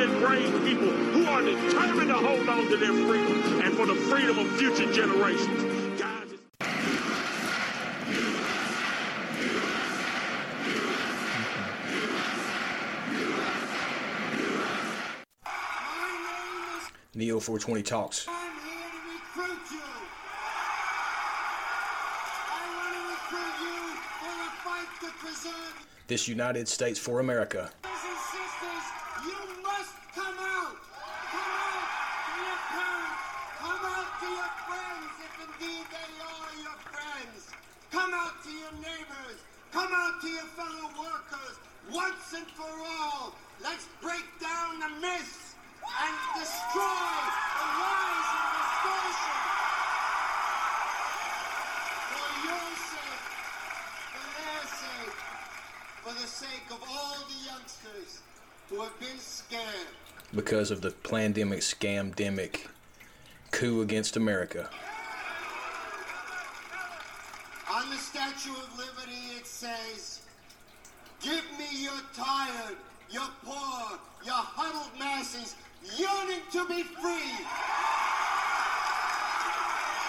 and brave people who are determined to hold on to their freedom and for the freedom of future generations. Neo 420 Talks. I'm here to recruit you. I want to recruit you for the fight to preserve. This United States for America. Brothers and sisters, you must come out. Come out to your parents. Come out to your friends, if indeed they are your friends. Come out to your neighbors. Come out to your fellow workers. Once and for all, let's break down the myths and destroy the lies and distortion. For your sake, for their sake, for the sake of all the youngsters who have been scared. because of the pandemic scamdemic coup against America. On the Statue of Liberty, says, Give me your tired, your poor, your huddled masses yearning to be free.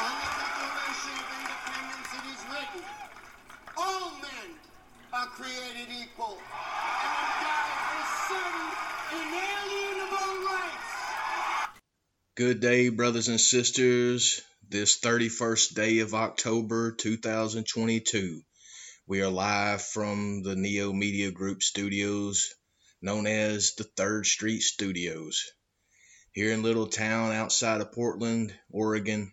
The Declaration of Independence, it is written, All men are created equal and endowed with certain inalienable rights. Good day, brothers and sisters. This 31st day of October 2022. We are live from the Neo Media Group studios, known as the Third Street Studios, here in Little Town outside of Portland, Oregon,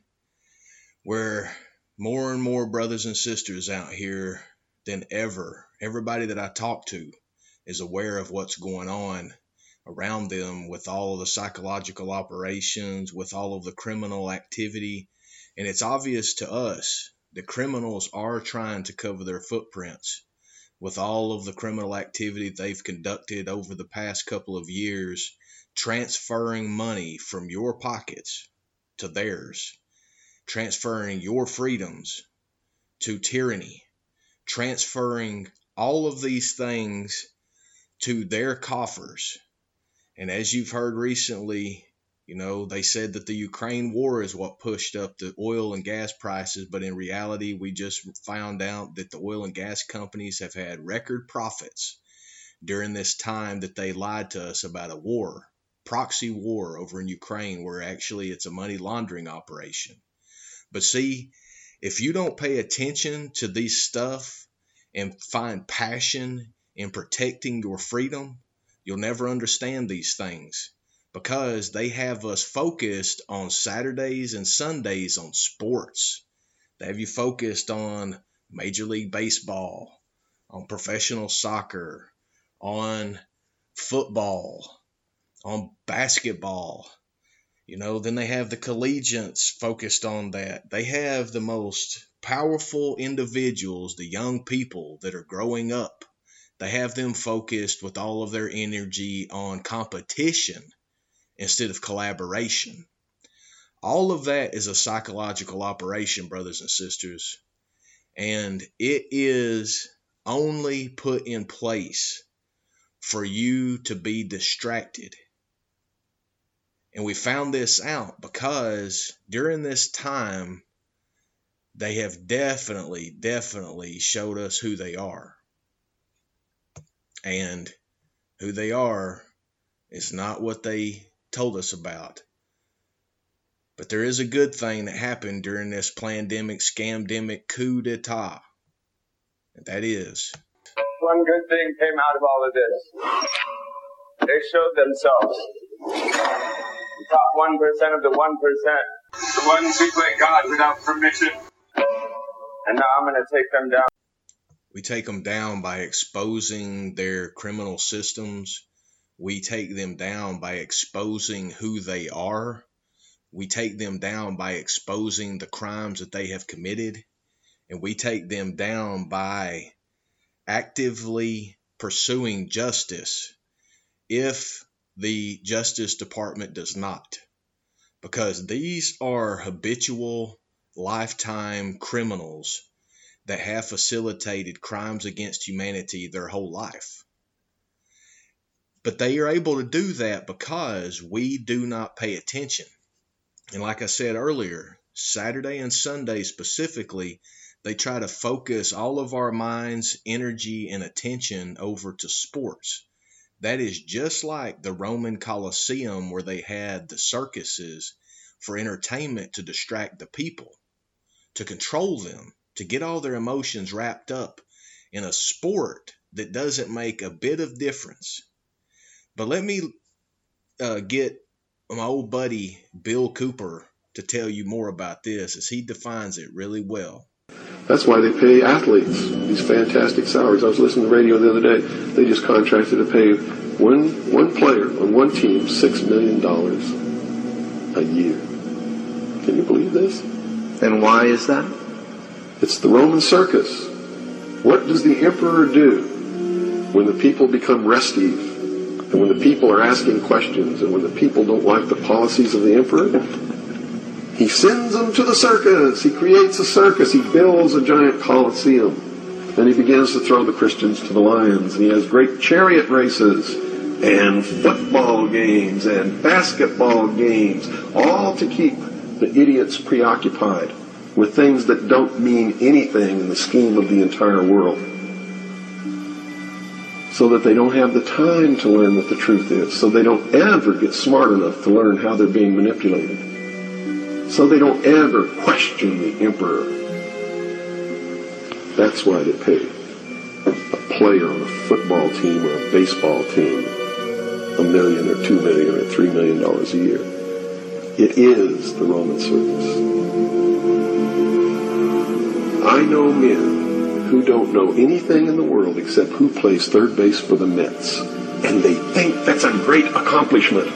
where more and more brothers and sisters out here than ever, everybody that I talk to is aware of what's going on around them with all of the psychological operations, with all of the criminal activity. And it's obvious to us the criminals are trying to cover their footprints with all of the criminal activity they've conducted over the past couple of years, transferring money from your pockets to theirs, transferring your freedoms to tyranny, transferring all of these things to their coffers. And as you've heard recently, you know, they said that the Ukraine war is what pushed up the oil and gas prices, but in reality, we just found out that the oil and gas companies have had record profits during this time that they lied to us about a war, proxy war over in Ukraine, where actually it's a money laundering operation. But see, if you don't pay attention to these stuff and find passion in protecting your freedom, you'll never understand these things because they have us focused on Saturdays and Sundays on sports. They have you focused on Major League Baseball, on professional soccer, on football, on basketball. You know, then they have the collegiates focused on that. They have the most powerful individuals, the young people that are growing up. They have them focused with all of their energy on competition instead of collaboration. All of that is a psychological operation, brothers and sisters. And it is only put in place for you to be distracted. And we found this out because during this time, they have definitely, definitely showed us who they are. And who they are is not what they told us about. But there is a good thing that happened during this pandemic, scamdemic coup d'etat. And that is One good thing came out of all of this. They showed themselves. The top 1% of the 1%. The ones who play God without permission. And now I'm going to take them down. we take them down by exposing their criminal systems. We take them down by exposing who they are. We take them down by exposing the crimes that they have committed. And we take them down by actively pursuing justice if the Justice Department does not. Because these are habitual, lifetime criminals that have facilitated crimes against humanity their whole life. But they are able to do that because we do not pay attention. And like I said earlier, Saturday and Sunday specifically, they try to focus all of our minds, energy, and attention over to sports. That is just like the Roman Colosseum where they had the circuses for entertainment to distract the people, to control them, to get all their emotions wrapped up in a sport that doesn't make a bit of difference. But let me uh, get my old buddy Bill Cooper to tell you more about this as he defines it really well. That's why they pay athletes these fantastic salaries. I was listening to the radio the other day. They just contracted to pay one one player on one team six million dollars a year. Can you believe this? And why is that? It's the Roman circus. What does the emperor do when the people become restive and when the people are asking questions and when the people don't like the policies of the emperor? He sends them to the circus. He creates a circus. He builds a giant coliseum. And he begins to throw the Christians to the lions. And he has great chariot races and football games and basketball games, all to keep the idiots preoccupied with things that don't mean anything in the scheme of the entire world. So that they don't have the time to learn what the truth is. So they don't ever get smart enough to learn how they're being manipulated so they don't ever question the emperor. That's why they pay a player on a football team or a baseball team a million or two million or three million dollars a year. It is the Roman circus. I know men who don't know anything in the world except who plays third base for the Mets. And they think that's a great accomplishment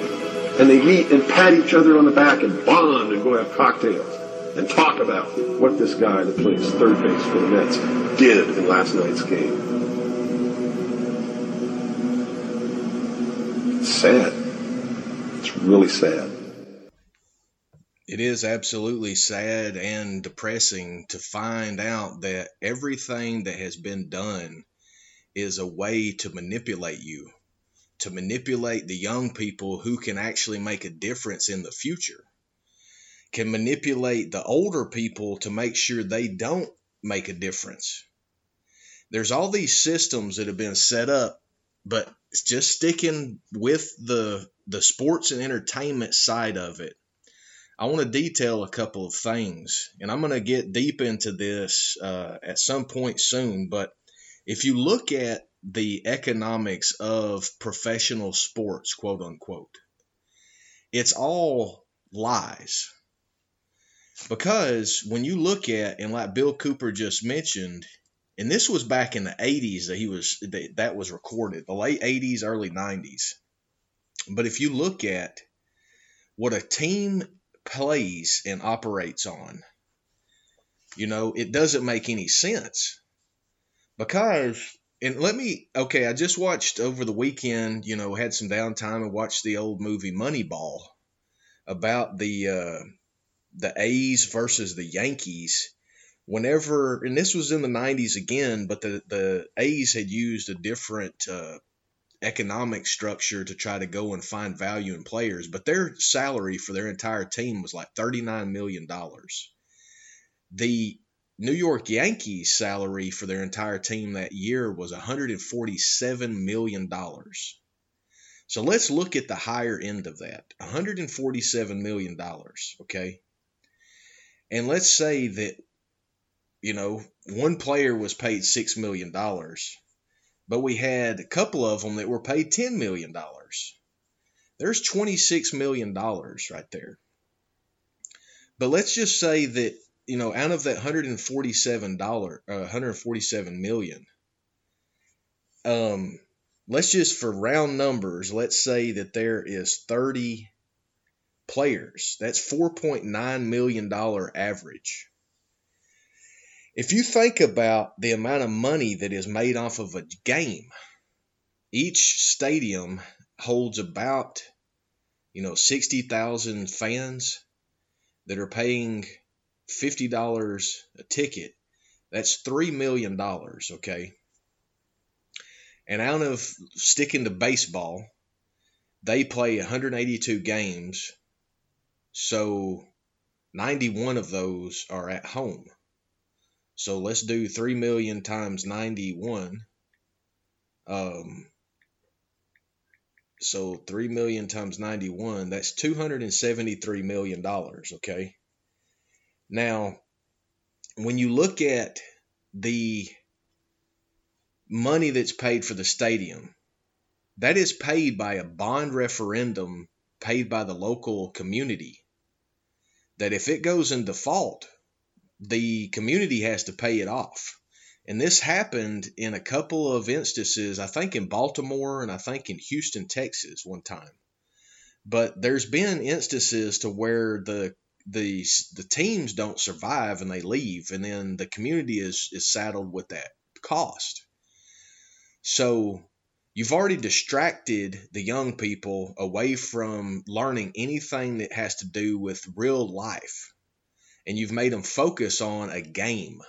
and they meet and pat each other on the back and bond and go have cocktails and talk about what this guy that plays third base for the Mets did in last night's game. It's sad. It's really sad. It is absolutely sad and depressing to find out that everything that has been done is a way to manipulate you to manipulate the young people who can actually make a difference in the future, can manipulate the older people to make sure they don't make a difference. There's all these systems that have been set up, but just sticking with the the sports and entertainment side of it. I want to detail a couple of things, and I'm going to get deep into this uh, at some point soon. But if you look at the economics of professional sports, quote unquote. It's all lies. Because when you look at, and like Bill Cooper just mentioned, and this was back in the 80s that he was that, that was recorded, the late 80s, early 90s. But if you look at what a team plays and operates on, you know, it doesn't make any sense. Because and let me okay i just watched over the weekend you know had some downtime and watched the old movie moneyball about the uh the a's versus the yankees whenever and this was in the 90s again but the the a's had used a different uh economic structure to try to go and find value in players but their salary for their entire team was like 39 million dollars the New York Yankees salary for their entire team that year was $147 million. So let's look at the higher end of that $147 million. Okay. And let's say that, you know, one player was paid $6 million, but we had a couple of them that were paid $10 million. There's $26 million right there. But let's just say that you know, out of that 147 dollar, uh, 147 million, um, let's just for round numbers, let's say that there is 30 players. That's 4.9 million dollar average. If you think about the amount of money that is made off of a game, each stadium holds about, you know, 60,000 fans that are paying $50 a ticket, that's $3 million, okay? And out of sticking to baseball, they play 182 games, so 91 of those are at home. So let's do 3 million times 91. Um, so 3 million times 91, that's 273 million dollars, okay? Now, when you look at the money that's paid for the stadium, that is paid by a bond referendum paid by the local community. That if it goes in default, the community has to pay it off. And this happened in a couple of instances, I think in Baltimore and I think in Houston, Texas, one time. But there's been instances to where the the the teams don't survive and they leave, and then the community is is saddled with that cost. So you've already distracted the young people away from learning anything that has to do with real life, and you've made them focus on a game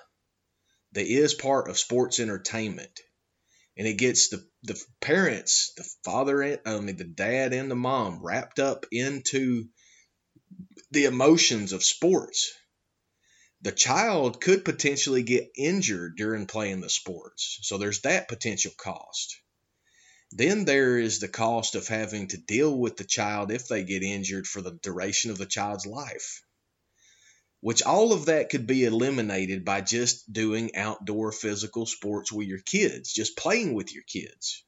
that is part of sports entertainment. And it gets the, the parents, the father, and, I mean, the dad and the mom wrapped up into the emotions of sports. The child could potentially get injured during playing the sports. So there's that potential cost. Then there is the cost of having to deal with the child if they get injured for the duration of the child's life which all of that could be eliminated by just doing outdoor physical sports with your kids, just playing with your kids.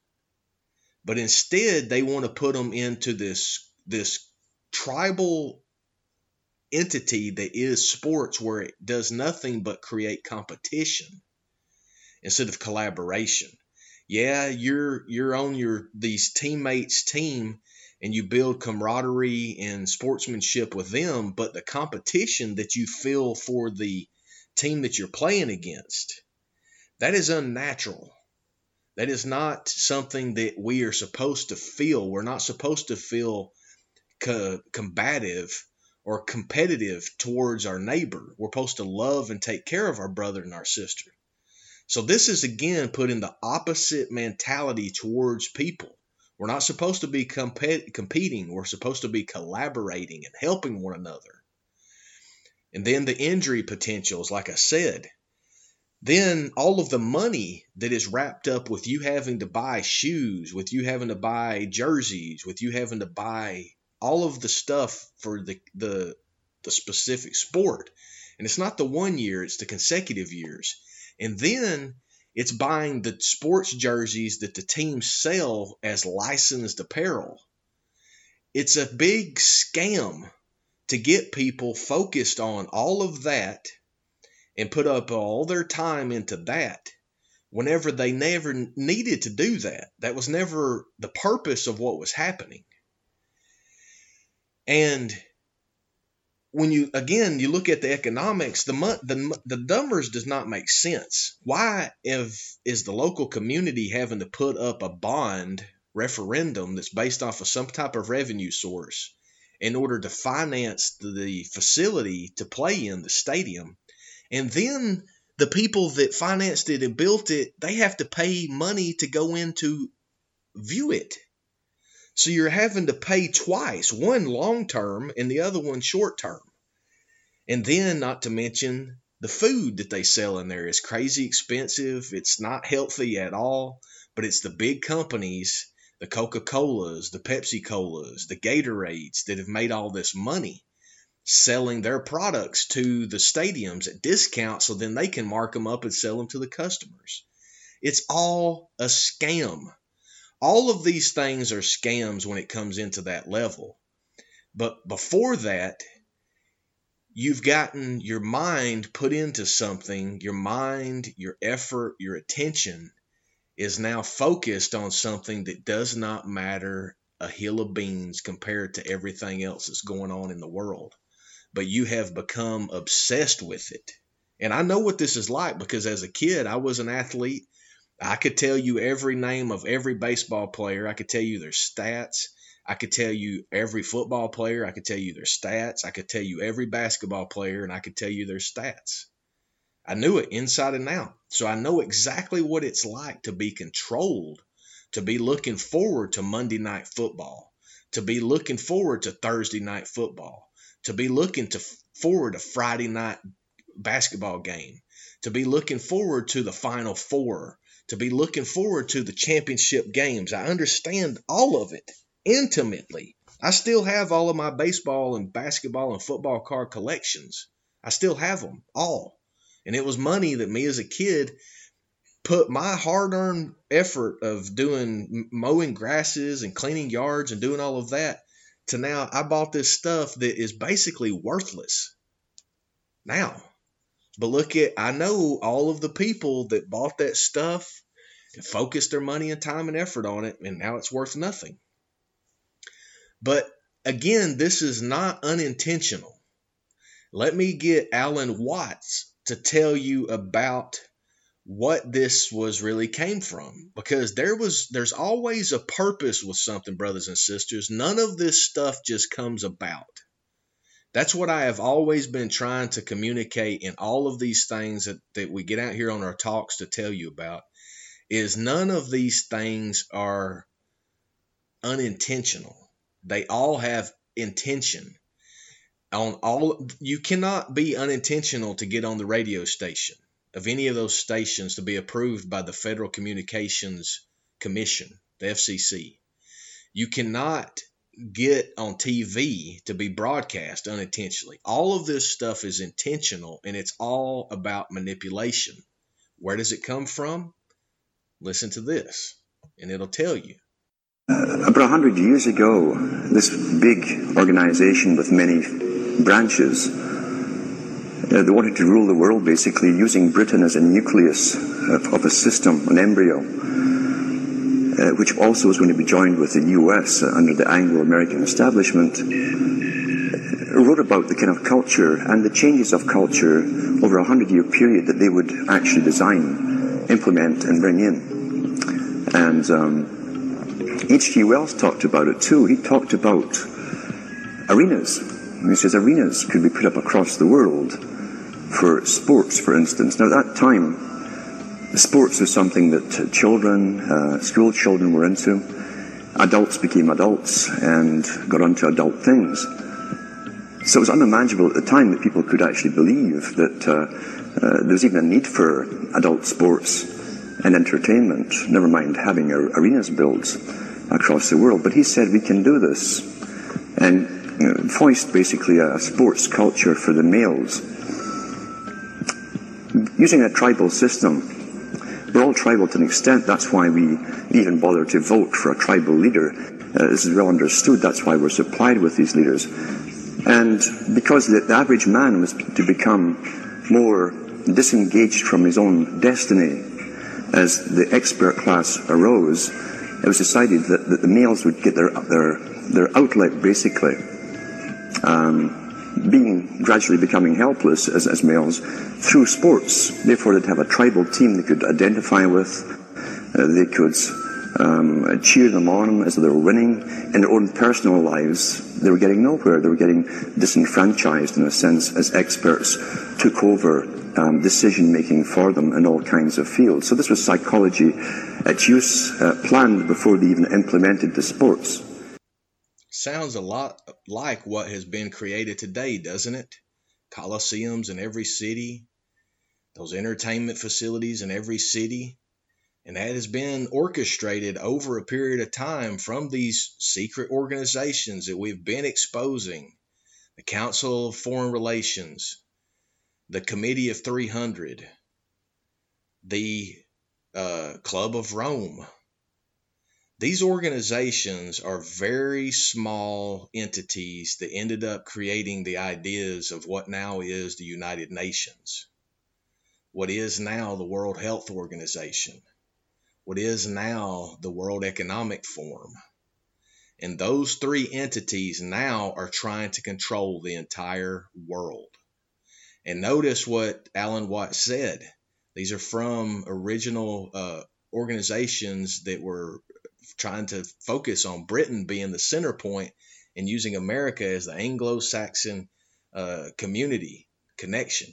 But instead, they want to put them into this this tribal entity that is sports where it does nothing but create competition instead of collaboration. Yeah, you're you're on your these teammates team and you build camaraderie and sportsmanship with them, but the competition that you feel for the team that you're playing against, that is unnatural. That is not something that we are supposed to feel. We're not supposed to feel co- combative or competitive towards our neighbor. We're supposed to love and take care of our brother and our sister. So, this is again putting the opposite mentality towards people. We're not supposed to be comp- competing. We're supposed to be collaborating and helping one another. And then the injury potentials, like I said. Then all of the money that is wrapped up with you having to buy shoes, with you having to buy jerseys, with you having to buy all of the stuff for the the, the specific sport. And it's not the one year, it's the consecutive years. And then it's buying the sports jerseys that the teams sell as licensed apparel. It's a big scam to get people focused on all of that and put up all their time into that whenever they never needed to do that. That was never the purpose of what was happening. And when you again you look at the economics, the the the numbers does not make sense. Why if is the local community having to put up a bond referendum that's based off of some type of revenue source in order to finance the facility to play in the stadium, and then the people that financed it and built it they have to pay money to go in to view it. So you're having to pay twice, one long term and the other one short term. And then, not to mention, the food that they sell in there is crazy expensive. It's not healthy at all, but it's the big companies, the Coca Colas, the Pepsi Colas, the Gatorades that have made all this money selling their products to the stadiums at discounts so then they can mark them up and sell them to the customers. It's all a scam. All of these things are scams when it comes into that level. But before that, you've gotten your mind put into something, your mind, your effort, your attention is now focused on something that does not matter a hill of beans compared to everything else that's going on in the world. But you have become obsessed with it. And I know what this is like because as a kid, I was an athlete. I could tell you every name of every baseball player. I could tell you their stats. I could tell you every football player. I could tell you their stats. I could tell you every basketball player, and I could tell you their stats. I knew it inside and out. So I know exactly what it's like to be controlled, to be looking forward to Monday night football, to be looking forward to Thursday night football, to be looking to forward to Friday night basketball game, to be looking forward to the Final Four, to be looking forward to the championship games. I understand all of it intimately. I still have all of my baseball and basketball and football card collections. I still have them all. And it was money that me as a kid put my hard earned effort of doing mowing grasses and cleaning yards and doing all of that to now I bought this stuff that is basically worthless now. But look at, I know all of the people that bought that stuff focused their money and time and effort on it, and now it's worth nothing. But again, this is not unintentional. Let me get Alan Watts to tell you about what this was really came from because there was there's always a purpose with something brothers and sisters none of this stuff just comes about that's what I have always been trying to communicate in all of these things that, that we get out here on our talks to tell you about is none of these things are unintentional. They all have intention. On all you cannot be unintentional to get on the radio station of any of those stations to be approved by the Federal Communications Commission, the FCC. You cannot get on TV to be broadcast unintentionally. All of this stuff is intentional and it's all about manipulation. Where does it come from? Listen to this, and it'll tell you. Uh, about a hundred years ago, this big organization with many branches, uh, they wanted to rule the world basically using Britain as a nucleus of, of a system, an embryo uh, which also was going to be joined with the US uh, under the Anglo-American establishment, uh, wrote about the kind of culture and the changes of culture over a hundred-year period that they would actually design, implement, and bring in. And um, H.G. Wells talked about it too. He talked about arenas. He says arenas could be put up across the world for sports, for instance. Now, at that time, Sports was something that children, uh, school children were into. Adults became adults and got onto adult things. So it was unimaginable at the time that people could actually believe that uh, uh, there was even a need for adult sports and entertainment, never mind having arenas built across the world. But he said we can do this and you know, voiced basically a sports culture for the males. Using a tribal system, we're all tribal to an extent. That's why we even bother to vote for a tribal leader. Uh, this is well understood. That's why we're supplied with these leaders. And because the, the average man was to become more disengaged from his own destiny as the expert class arose, it was decided that, that the males would get their, their, their outlet basically um, being gradually becoming helpless as, as males through sports. Therefore, they'd have a tribal team they could identify with. Uh, they could um, cheer them on as they were winning. In their own personal lives, they were getting nowhere. They were getting disenfranchised in a sense as experts took over um, decision making for them in all kinds of fields. So this was psychology at use, uh, planned before they even implemented the sports sounds a lot like what has been created today, doesn't it? Coliseums in every city, those entertainment facilities in every city. And that has been orchestrated over a period of time from these secret organizations that we've been exposing the Council of Foreign Relations, the Committee of 300, the uh, Club of Rome, these organizations are very small entities that ended up creating the ideas of what now is the United Nations, what is now the World Health Organization, what is now the World Economic Forum. And those three entities now are trying to control the entire world. And notice what Alan Watts said. These are from original uh, organizations that were trying to focus on Britain being the center point and using America as the Anglo Saxon uh, community connection.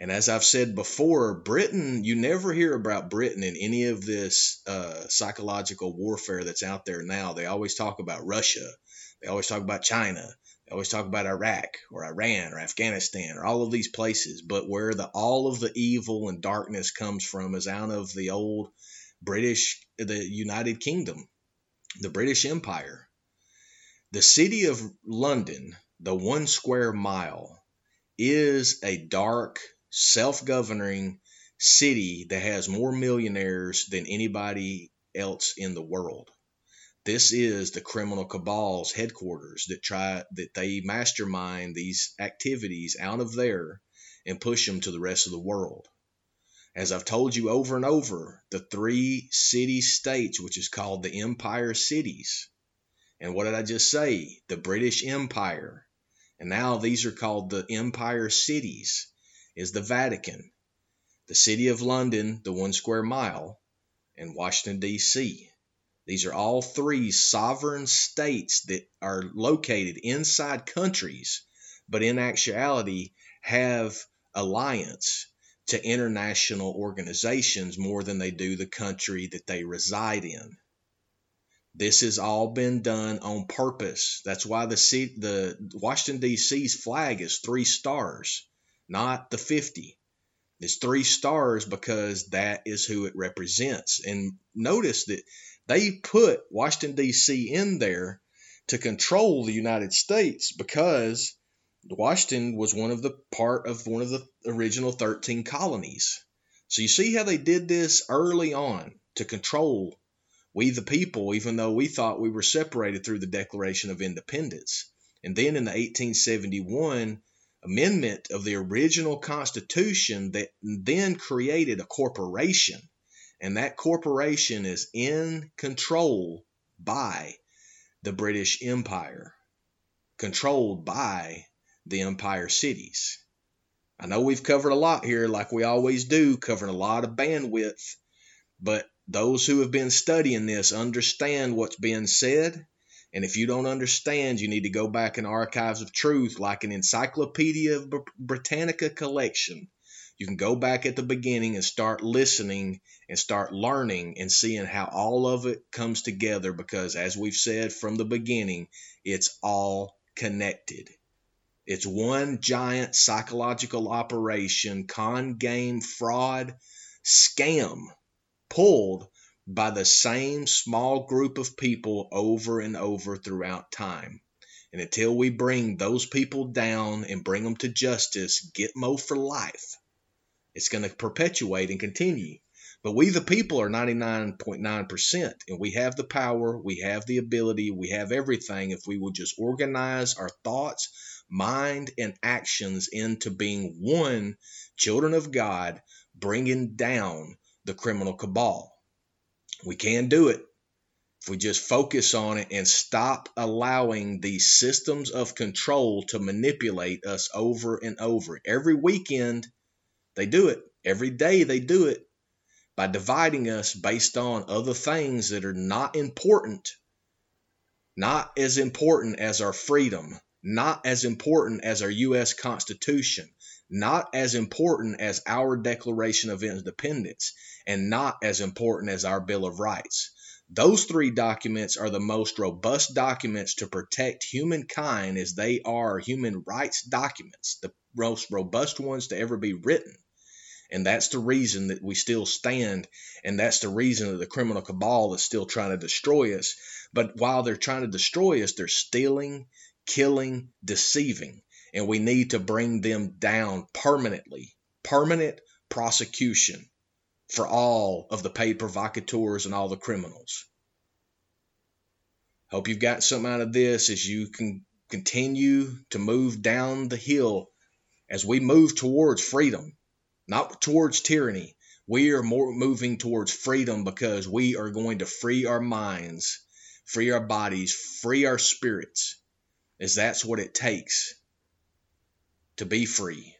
And as I've said before, Britain, you never hear about Britain in any of this uh, psychological warfare that's out there now. They always talk about Russia. They always talk about China. They always talk about Iraq or Iran or Afghanistan or all of these places. But where the all of the evil and darkness comes from is out of the old British, the United Kingdom, the British Empire. The city of London, the one square mile, is a dark, self governing city that has more millionaires than anybody else in the world. This is the criminal cabal's headquarters that try that they mastermind these activities out of there and push them to the rest of the world. As I've told you over and over, the three city states, which is called the Empire Cities. And what did I just say? The British Empire. And now these are called the Empire Cities, is the Vatican, the City of London, the one square mile, and Washington, D.C. These are all three sovereign states that are located inside countries, but in actuality have alliance to international organizations more than they do the country that they reside in. This has all been done on purpose. That's why the C, the Washington D.C.'s flag is three stars, not the 50. It's three stars because that is who it represents. And notice that they put Washington, D.C. in there to control the United States because Washington was one of the part of one of the original 13 colonies. So you see how they did this early on to control we the people, even though we thought we were separated through the Declaration of Independence. And then in the 1871 amendment of the original Constitution that then created a corporation and that corporation is in control by the British Empire, controlled by the Empire cities. I know we've covered a lot here, like we always do, covering a lot of bandwidth, but those who have been studying this understand what's being said. And if you don't understand, you need to go back in Archives of Truth, like an Encyclopedia of Britannica collection, you can go back at the beginning and start listening and start learning and seeing how all of it comes together because, as we've said from the beginning, it's all connected. It's one giant psychological operation, con game, fraud, scam pulled by the same small group of people over and over throughout time. And until we bring those people down and bring them to justice, get Gitmo for life it's going to perpetuate and continue. But we, the people, are 99.9%, and we have the power, we have the ability, we have everything if we will just organize our thoughts, mind, and actions into being one children of God, bringing down the criminal cabal. We can do it if we just focus on it and stop allowing these systems of control to manipulate us over and over. Every weekend, they do it. Every day they do it by dividing us based on other things that are not important, not as important as our freedom, not as important as our U.S. Constitution, not as important as our Declaration of Independence, and not as important as our Bill of Rights. Those three documents are the most robust documents to protect humankind as they are human rights documents, the most robust ones to ever be written. And that's the reason that we still stand. And that's the reason that the criminal cabal is still trying to destroy us. But while they're trying to destroy us, they're stealing, killing, deceiving. And we need to bring them down permanently. Permanent prosecution for all of the paid provocateurs and all the criminals. Hope you've got something out of this as you can continue to move down the hill as we move towards freedom not towards tyranny. We are more moving towards freedom because we are going to free our minds, free our bodies, free our spirits, as that's what it takes to be free.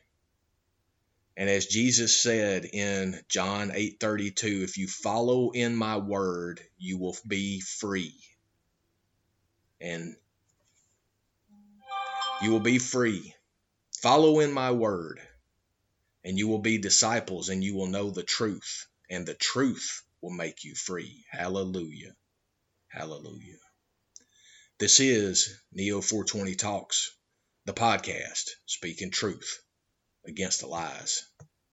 And as Jesus said in John 8:32, if you follow in my word, you will be free. And you will be free. Follow in my word and you will be disciples, and you will know the truth, and the truth will make you free. Hallelujah. Hallelujah. This is Neo 420 Talks, the podcast, speaking truth against the lies.